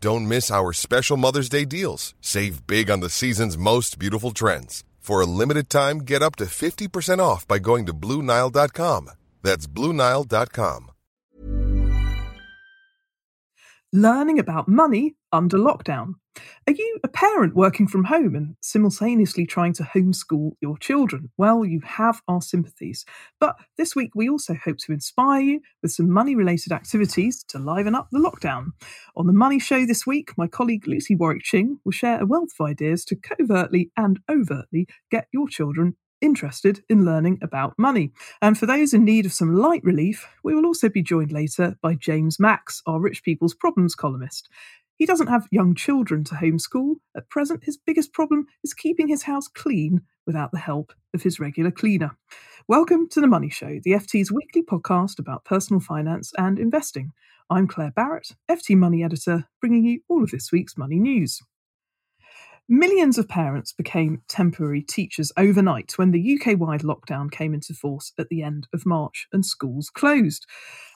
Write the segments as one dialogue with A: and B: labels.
A: Don't miss our special Mother's Day deals. Save big on the season's most beautiful trends. For a limited time, get up to 50% off by going to Bluenile.com. That's Bluenile.com.
B: Learning about money under lockdown. Are you a parent working from home and simultaneously trying to homeschool your children? Well, you have our sympathies. But this week, we also hope to inspire you with some money related activities to liven up the lockdown. On The Money Show this week, my colleague Lucy Warwick Ching will share a wealth of ideas to covertly and overtly get your children interested in learning about money. And for those in need of some light relief, we will also be joined later by James Max, our Rich People's Problems columnist. He doesn't have young children to homeschool. At present, his biggest problem is keeping his house clean without the help of his regular cleaner. Welcome to The Money Show, the FT's weekly podcast about personal finance and investing. I'm Claire Barrett, FT Money Editor, bringing you all of this week's money news. Millions of parents became temporary teachers overnight when the UK wide lockdown came into force at the end of March and schools closed.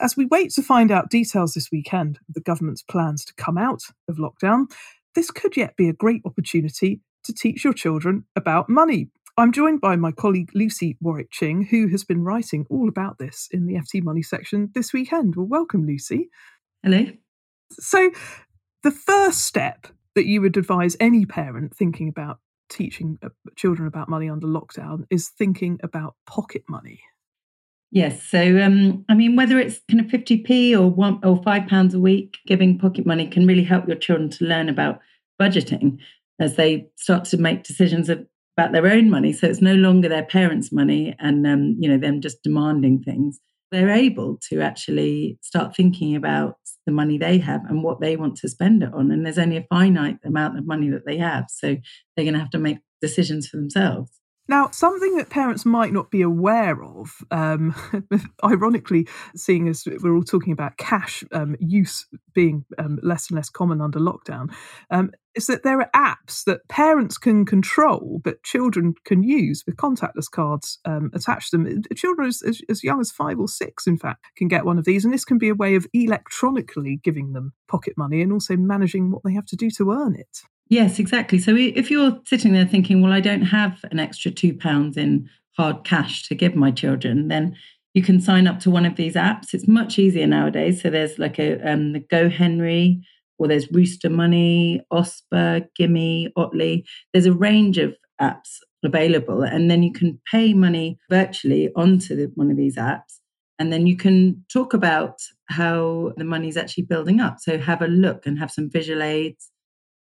B: As we wait to find out details this weekend of the government's plans to come out of lockdown, this could yet be a great opportunity to teach your children about money. I'm joined by my colleague Lucy Warwick Ching, who has been writing all about this in the FT Money section this weekend. Well, welcome, Lucy.
C: Hello.
B: So, the first step that you would advise any parent thinking about teaching uh, children about money under lockdown is thinking about pocket money.
C: Yes. So, um, I mean, whether it's kind of 50p or one or five pounds a week, giving pocket money can really help your children to learn about budgeting as they start to make decisions about their own money. So it's no longer their parents' money and, um, you know, them just demanding things. They're able to actually start thinking about the money they have and what they want to spend it on. And there's only a finite amount of money that they have. So they're going to have to make decisions for themselves.
B: Now, something that parents might not be aware of, um, ironically, seeing as we're all talking about cash um, use being um, less and less common under lockdown, um, is that there are apps that parents can control but children can use with contactless cards um, attached to them. Children as, as, young as five or six, in fact, can get one of these. And this can be a way of electronically giving them pocket money and also managing what they have to do to earn it.
C: Yes, exactly. So if you're sitting there thinking, well, I don't have an extra two pounds in hard cash to give my children, then you can sign up to one of these apps. It's much easier nowadays. So there's like a um, the GoHenry, or there's Rooster Money, Osper, Gimi, Otley. There's a range of apps available, and then you can pay money virtually onto the, one of these apps, and then you can talk about how the money is actually building up. So have a look and have some visual aids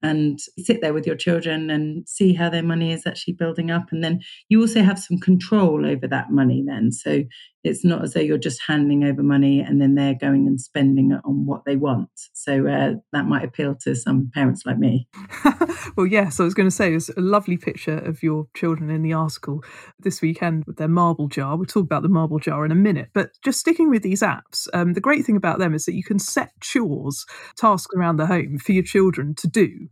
C: and sit there with your children and see how their money is actually building up. And then you also have some control over that money, then. So it's not as though you're just handing over money and then they're going and spending it on what they want. So uh, that might appeal to some parents like me.
B: well, yes, I was going to say it's a lovely picture of your children in the article this weekend with their marble jar. We'll talk about the marble jar in a minute, but just sticking with these apps, um, the great thing about them is that you can set chores, tasks around the home for your children to do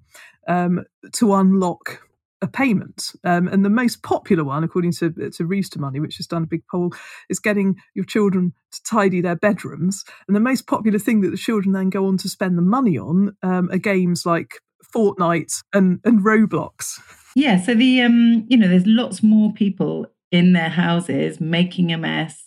B: um, to unlock a payment. Um, and the most popular one, according to, to Rooster Money, which has done a big poll, is getting your children to tidy their bedrooms. And the most popular thing that the children then go on to spend the money on um, are games like Fortnite and, and Roblox.
C: Yeah, so the um, you know, there's lots more people in their houses making a mess,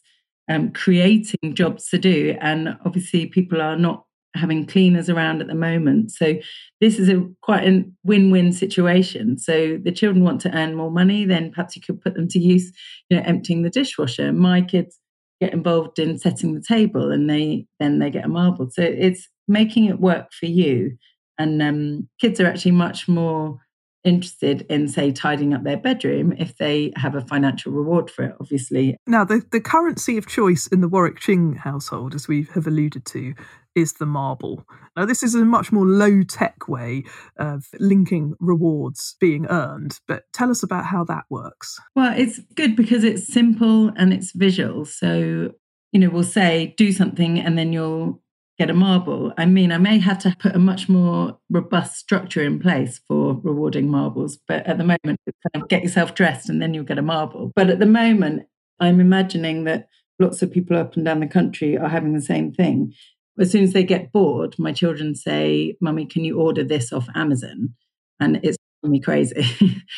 C: um, creating jobs to do, and obviously people are not having cleaners around at the moment. So this is a quite a win-win situation. So the children want to earn more money, then perhaps you could put them to use, you know, emptying the dishwasher. My kids get involved in setting the table and they then they get a marble. So it's making it work for you. And um, kids are actually much more interested in, say, tidying up their bedroom if they have a financial reward for it, obviously.
B: Now, the, the currency of choice in the Warwick Ching household, as we have alluded to, is the marble. Now, this is a much more low tech way of linking rewards being earned, but tell us about how that works.
C: Well, it's good because it's simple and it's visual. So, you know, we'll say do something and then you'll get a marble. I mean, I may have to put a much more robust structure in place for rewarding marbles, but at the moment, kind of get yourself dressed and then you'll get a marble. But at the moment, I'm imagining that lots of people up and down the country are having the same thing. As soon as they get bored, my children say, Mummy, can you order this off Amazon? And it's me crazy.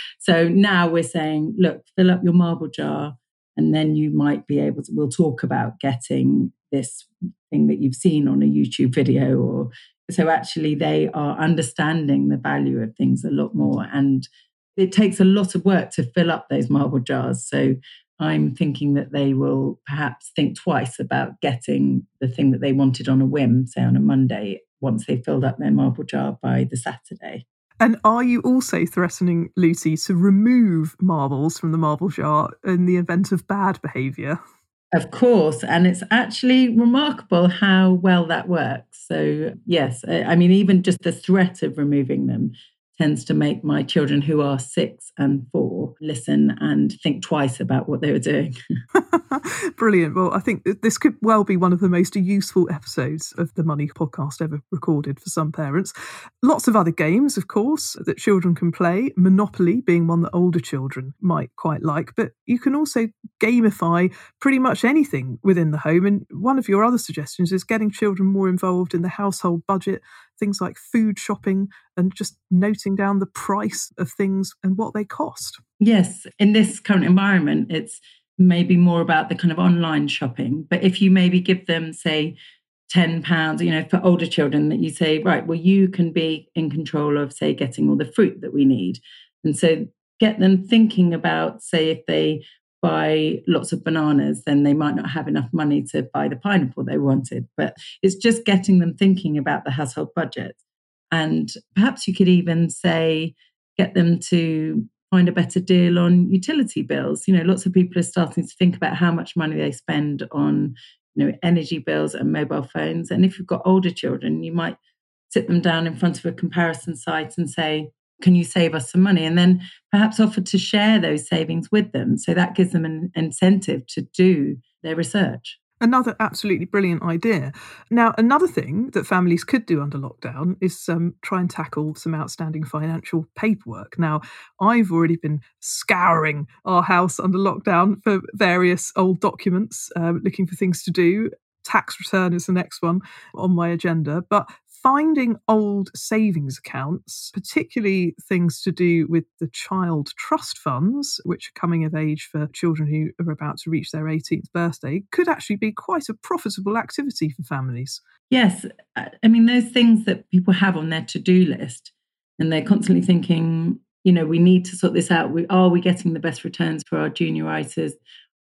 C: so now we're saying, look, fill up your marble jar and then you might be able to we'll talk about getting this thing that you've seen on a youtube video or so actually they are understanding the value of things a lot more and it takes a lot of work to fill up those marble jars so i'm thinking that they will perhaps think twice about getting the thing that they wanted on a whim say on a monday once they filled up their marble jar by the saturday
B: and are you also threatening Lucy to remove marbles from the marble jar in the event of bad behaviour?
C: Of course. And it's actually remarkable how well that works. So, yes, I mean, even just the threat of removing them tends to make my children who are six and four listen and think twice about what they were doing.
B: Brilliant. Well, I think this could well be one of the most useful episodes of the Money podcast ever recorded for some parents. Lots of other games, of course, that children can play, Monopoly being one that older children might quite like, but you can also gamify pretty much anything within the home. And one of your other suggestions is getting children more involved in the household budget things like food shopping and just noting down the price of things and what they cost.
C: Yes, in this current environment, it's maybe more about the kind of online shopping. But if you maybe give them, say, 10 pounds you know for older children that you say right well you can be in control of say getting all the fruit that we need and so get them thinking about say if they buy lots of bananas, then they might not have enough money to buy the pineapple they wanted. But it's just getting them thinking about the household budget. And perhaps you could even say, get them to find a better deal on utility bills. You know, lots of people are starting to think about how much money they spend on, you know, energy bills and mobile phones. And if you've got older children, you might sit them down in front of a comparison site and say, can you save us some money? And then perhaps offer to share those savings with them. So that gives them an incentive to do their research.
B: Another absolutely brilliant idea. Now, another thing that families could do under lockdown is um, try and tackle some outstanding financial paperwork. Now, I've already been scouring our house under lockdown for various old documents, uh, looking for things to do tax return is the next one on my agenda. But finding old savings accounts, particularly things to do with the child trust funds, which are coming of age for children who are about to reach their 18th birthday, could actually be quite a profitable activity for families.
C: Yes. Uh, I mean, those things that people have on their to do list, and they're constantly thinking, you know, we need to sort this out. We, are we getting the best returns for our junior ISAs?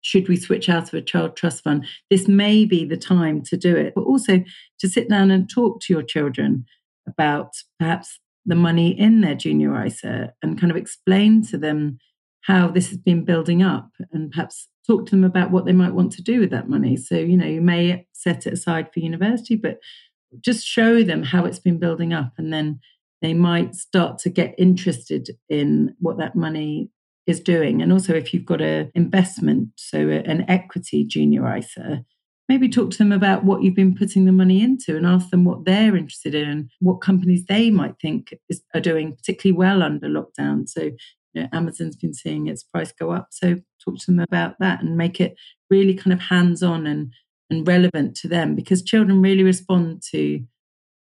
C: should we switch out of a child trust fund? This may be the time to do it, but also to sit down and talk to your children about perhaps the money in their junior ISA and kind of explain to them how this has been building up and perhaps talk to them about what they might want to do with that money. So, you know, you may set it aside for university, but just show them how it's been building up and then they might start to get interested in what that money is doing. And also, if you've got an investment, so an equity junior ISA, maybe talk to them about what you've been putting the money into and ask them what they're interested in and what companies they might think is, are doing particularly well under lockdown. So, you know, Amazon's been seeing its price go up. So, talk to them about that and make it really kind of hands on and, and relevant to them because children really respond to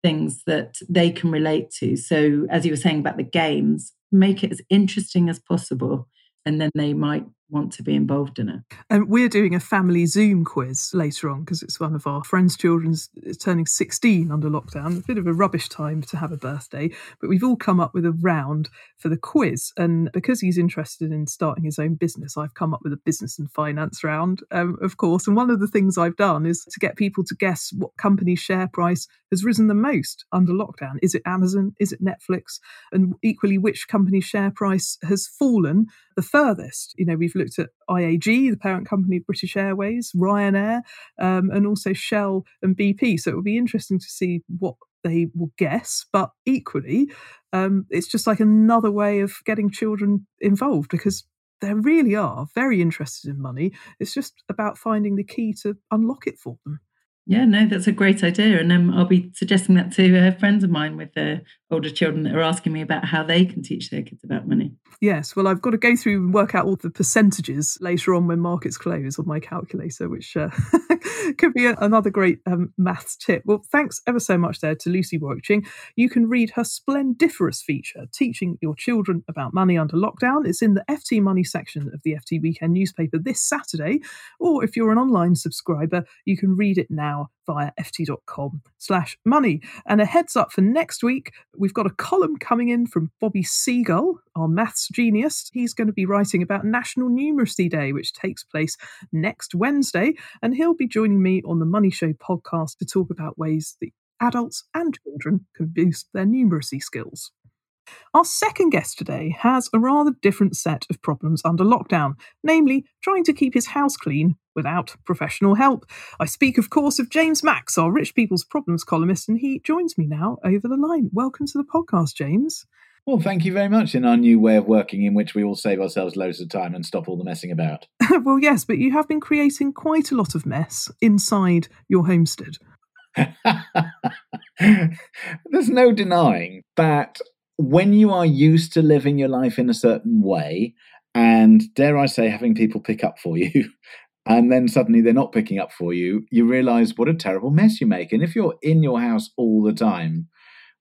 C: things that they can relate to. So, as you were saying about the games, make it as interesting as possible. And then they might want to be involved in it.
B: And we're doing a family Zoom quiz later on because it's one of our friends' children's turning 16 under lockdown. A bit of a rubbish time to have a birthday, but we've all come up with a round for the quiz. And because he's interested in starting his own business, I've come up with a business and finance round, um, of course. And one of the things I've done is to get people to guess what company's share price has risen the most under lockdown. Is it Amazon? Is it Netflix? And equally, which company's share price has fallen the furthest? You know, we've looked at IAG, the parent company of British Airways, Ryanair, um, and also Shell and BP. So it will be interesting to see what they will guess. But equally, um, it's just like another way of getting children involved because they really are very interested in money. It's just about finding the key to unlock it for them.
C: Yeah, no, that's a great idea. And um, I'll be suggesting that to uh, friends of mine with uh, older children that are asking me about how they can teach their kids about money.
B: Yes, well, I've got to go through and work out all the percentages later on when markets close on my calculator, which uh, could be a, another great um, maths tip. Well, thanks ever so much there to Lucy Warwick Ching. You can read her splendiferous feature, Teaching Your Children About Money Under Lockdown. It's in the FT Money section of the FT Weekend newspaper this Saturday. Or if you're an online subscriber, you can read it now via ft.com slash money. And a heads up for next week, we've got a column coming in from Bobby Seagull, our maths genius. He's going to be writing about National Numeracy Day, which takes place next Wednesday. And he'll be joining me on the Money Show podcast to talk about ways that adults and children can boost their numeracy skills. Our second guest today has a rather different set of problems under lockdown, namely trying to keep his house clean without professional help. I speak, of course, of James Max, our Rich People's Problems columnist, and he joins me now over the line. Welcome to the podcast, James.
D: Well, thank you very much in our new way of working, in which we all save ourselves loads of time and stop all the messing about.
B: well, yes, but you have been creating quite a lot of mess inside your homestead.
D: There's no denying that when you are used to living your life in a certain way, and dare I say, having people pick up for you, and then suddenly they're not picking up for you, you realize what a terrible mess you make. And if you're in your house all the time,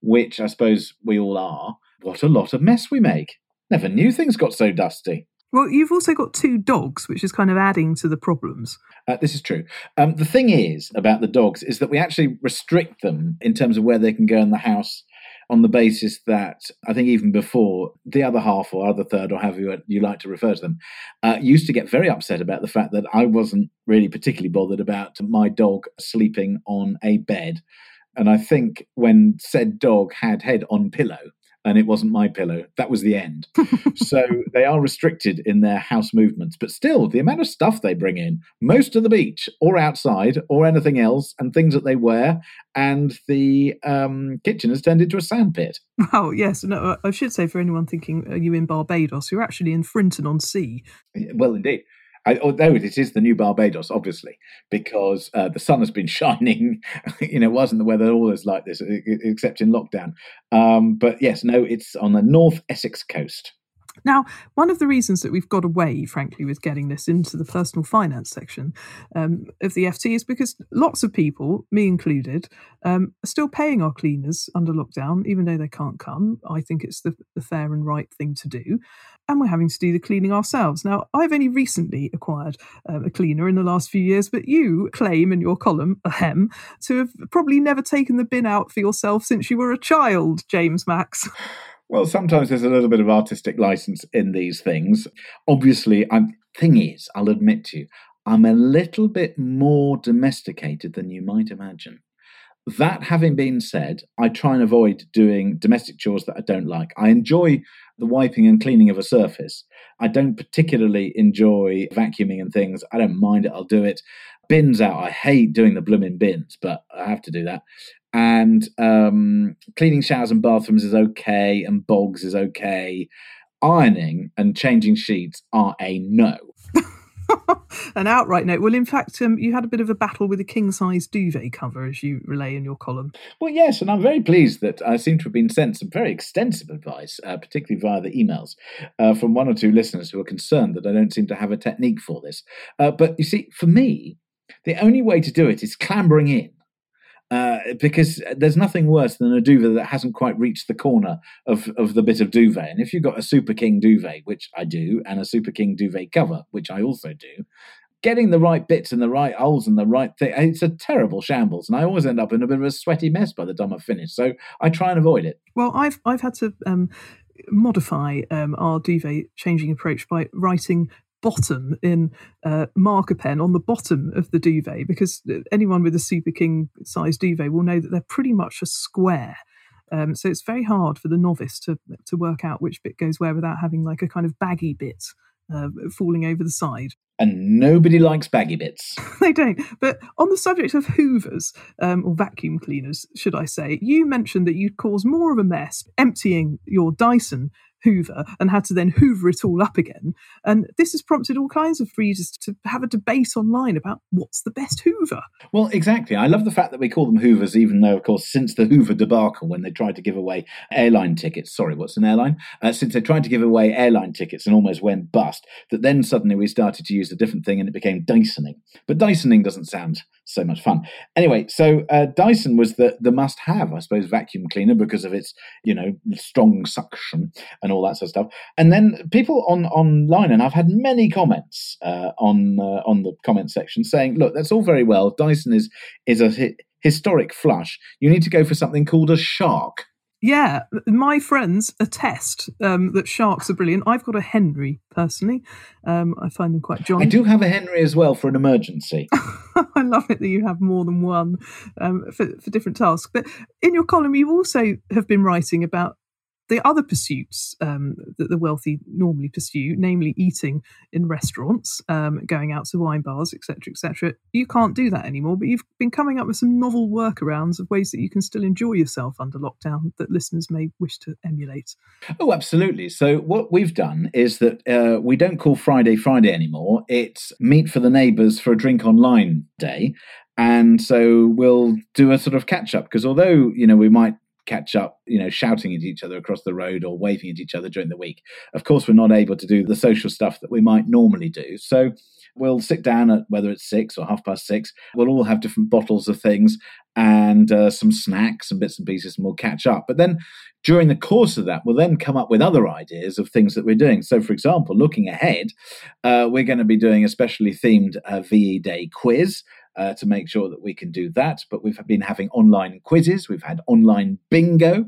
D: which I suppose we all are, what a lot of mess we make. Never knew things got so dusty.
B: Well, you've also got two dogs, which is kind of adding to the problems.
D: Uh, this is true. Um, the thing is about the dogs is that we actually restrict them in terms of where they can go in the house on the basis that I think even before the other half or other third or however you, you like to refer to them uh, used to get very upset about the fact that I wasn't really particularly bothered about my dog sleeping on a bed. And I think when said dog had head on pillow, and it wasn't my pillow. That was the end. so they are restricted in their house movements, but still, the amount of stuff they bring in, most of the beach or outside or anything else, and things that they wear, and the um, kitchen has turned into a sandpit.
B: Oh yes. No, I should say for anyone thinking, are you in Barbados? You're actually in Frinton on Sea.
D: Well, indeed. I, although it is the new Barbados, obviously, because uh, the sun has been shining. you know, wasn't the weather always like this, except in lockdown. Um, but yes, no, it's on the North Essex coast.
B: Now, one of the reasons that we've got away, frankly, with getting this into the personal finance section um, of the FT is because lots of people, me included, um, are still paying our cleaners under lockdown, even though they can't come. I think it's the, the fair and right thing to do. And we're having to do the cleaning ourselves. Now, I've only recently acquired um, a cleaner in the last few years, but you claim in your column, ahem, to have probably never taken the bin out for yourself since you were a child, James Max.
D: Well, sometimes there's a little bit of artistic license in these things. Obviously, I'm thing is, I'll admit to you, I'm a little bit more domesticated than you might imagine. That having been said, I try and avoid doing domestic chores that I don't like. I enjoy the wiping and cleaning of a surface. I don't particularly enjoy vacuuming and things. I don't mind it, I'll do it. Bins out, I hate doing the blooming bins, but I have to do that and um, cleaning showers and bathrooms is okay, and bogs is okay. Ironing and changing sheets are a no.
B: An outright note. Well, in fact, um, you had a bit of a battle with a king size duvet cover, as you relay in your column.
D: Well, yes, and I'm very pleased that I seem to have been sent some very extensive advice, uh, particularly via the emails, uh, from one or two listeners who are concerned that I don't seem to have a technique for this. Uh, but you see, for me, the only way to do it is clambering in Uh, because there's nothing worse than a duvet that hasn't quite reached the corner of, of the bit of duvet. And if you've got a Super King duvet, which I do, and a Super King duvet cover, which I also do, getting the right bits and the right holes and the right thing, it's a terrible shambles. And I always end up in a bit of a sweaty mess by the time I've finished. So I try and avoid it.
B: Well, I've I've had to um, modify um, our duvet changing approach by writing bottom in uh, marker pen on the bottom of the duvet because anyone with a Super King size duvet will know that they're pretty much a square. Um, so it's very hard for the novice to to work out which bit goes where without having like a kind of baggy bit uh, falling over the side.
D: And nobody likes baggy bits.
B: they don't. But on the subject of hoovers, um, or vacuum cleaners, should I say, you mentioned that you'd cause more of a mess emptying your Dyson Hoover and had to then hoover it all up again. And this has prompted all kinds of readers to have a debate online about what's the best Hoover.
D: Well, exactly. I love the fact that we call them Hoovers, even though, of course, since the Hoover debacle, when they tried to give away airline tickets, sorry, what's an airline? Uh, since they tried to give away airline tickets and almost went bust, that then suddenly we started to use a different thing and it became Dysoning. But Dysoning doesn't sound so much fun. Anyway, so uh, Dyson was the the must have, I suppose, vacuum cleaner because of its you know strong suction and all that sort of stuff. And then people on online, and I've had many comments uh, on uh, on the comment section saying, "Look, that's all very well. Dyson is is a hi- historic flush. You need to go for something called a shark."
B: Yeah, my friends attest um, that sharks are brilliant. I've got a Henry personally. Um, I find them quite jolly.
D: I do have a Henry as well for an emergency.
B: I love it that you have more than one um, for, for different tasks. But in your column, you also have been writing about the other pursuits um, that the wealthy normally pursue, namely eating in restaurants, um, going out to wine bars, etc., etc., you can't do that anymore. But you've been coming up with some novel workarounds of ways that you can still enjoy yourself under lockdown that listeners may wish to emulate.
D: Oh, absolutely. So what we've done is that uh, we don't call Friday Friday anymore. It's meet for the neighbours for a drink online day. And so we'll do a sort of catch up because although, you know, we might catch up, you know, shouting at each other across the road or waving at each other during the week. Of course, we're not able to do the social stuff that we might normally do. So we'll sit down at whether it's six or half past six. We'll all have different bottles of things and uh, some snacks and bits and pieces, and we'll catch up. But then during the course of that, we'll then come up with other ideas of things that we're doing. So, for example, looking ahead, uh, we're going to be doing a specially themed uh, VE Day quiz uh, to make sure that we can do that. But we've been having online quizzes, we've had online bingo,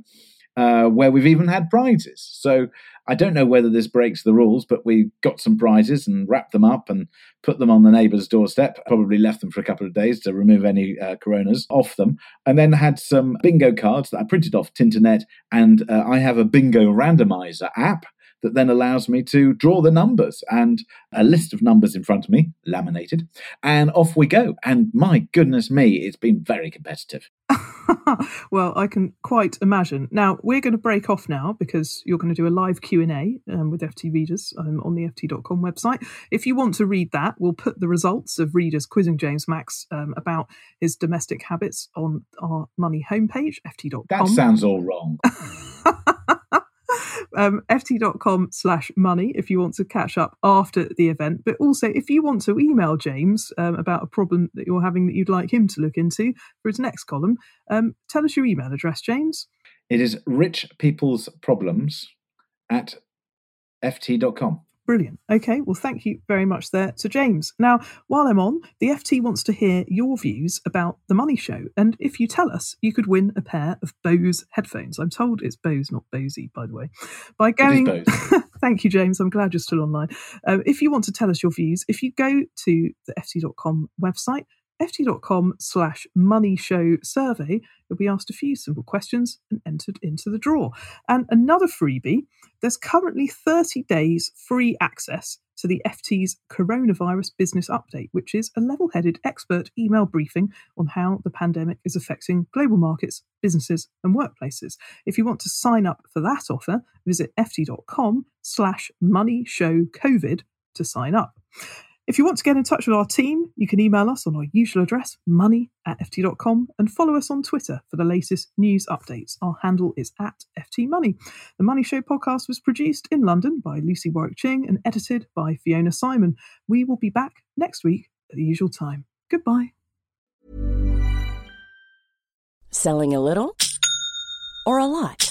D: uh, where we've even had prizes. So I don't know whether this breaks the rules, but we got some prizes and wrapped them up and put them on the neighbour's doorstep. Probably left them for a couple of days to remove any uh, coronas off them, and then had some bingo cards that I printed off Tinternet. And uh, I have a bingo randomizer app that then allows me to draw the numbers and a list of numbers in front of me, laminated, and off we go. And my goodness me, it's been very competitive.
B: well, I can quite imagine. Now we're going to break off now because you're going to do a live Q and A um, with FT readers um, on the FT.com website. If you want to read that, we'll put the results of readers quizzing James Max um, about his domestic habits on our money homepage, FT.com.
D: That sounds all wrong.
B: um, ft.com slash money if you want to catch up after the event. But also, if you want to email James um, about a problem that you're having that you'd like him to look into for his next column, um, tell us your email address, James.
D: It is rich people's problems at ft.com.
B: Brilliant. Okay, well, thank you very much there to James. Now, while I'm on, the FT wants to hear your views about the money show. And if you tell us, you could win a pair of Bose headphones. I'm told it's Bose, not Bosey, by the way. By going. thank you, James. I'm glad you're still online. Um, if you want to tell us your views, if you go to the FT.com website, ft.com slash money show survey, you'll be asked a few simple questions and entered into the draw. And another freebie, there's currently 30 days free access to the FT's coronavirus business update, which is a level headed expert email briefing on how the pandemic is affecting global markets, businesses, and workplaces. If you want to sign up for that offer, visit ft.com slash money show COVID to sign up. If you want to get in touch with our team, you can email us on our usual address, money at ft.com, and follow us on Twitter for the latest news updates. Our handle is at ftmoney. The Money Show podcast was produced in London by Lucy Warwick Ching and edited by Fiona Simon. We will be back next week at the usual time. Goodbye.
E: Selling a little or a lot?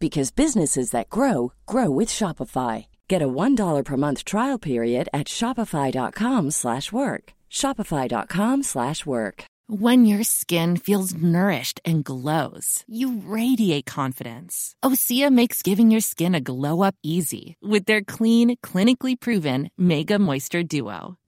E: because businesses that grow grow with Shopify. Get a $1 per month trial period at shopify.com/work. shopify.com/work.
F: When your skin feels nourished and glows, you radiate confidence. Osea makes giving your skin a glow up easy with their clean, clinically proven Mega Moisture Duo.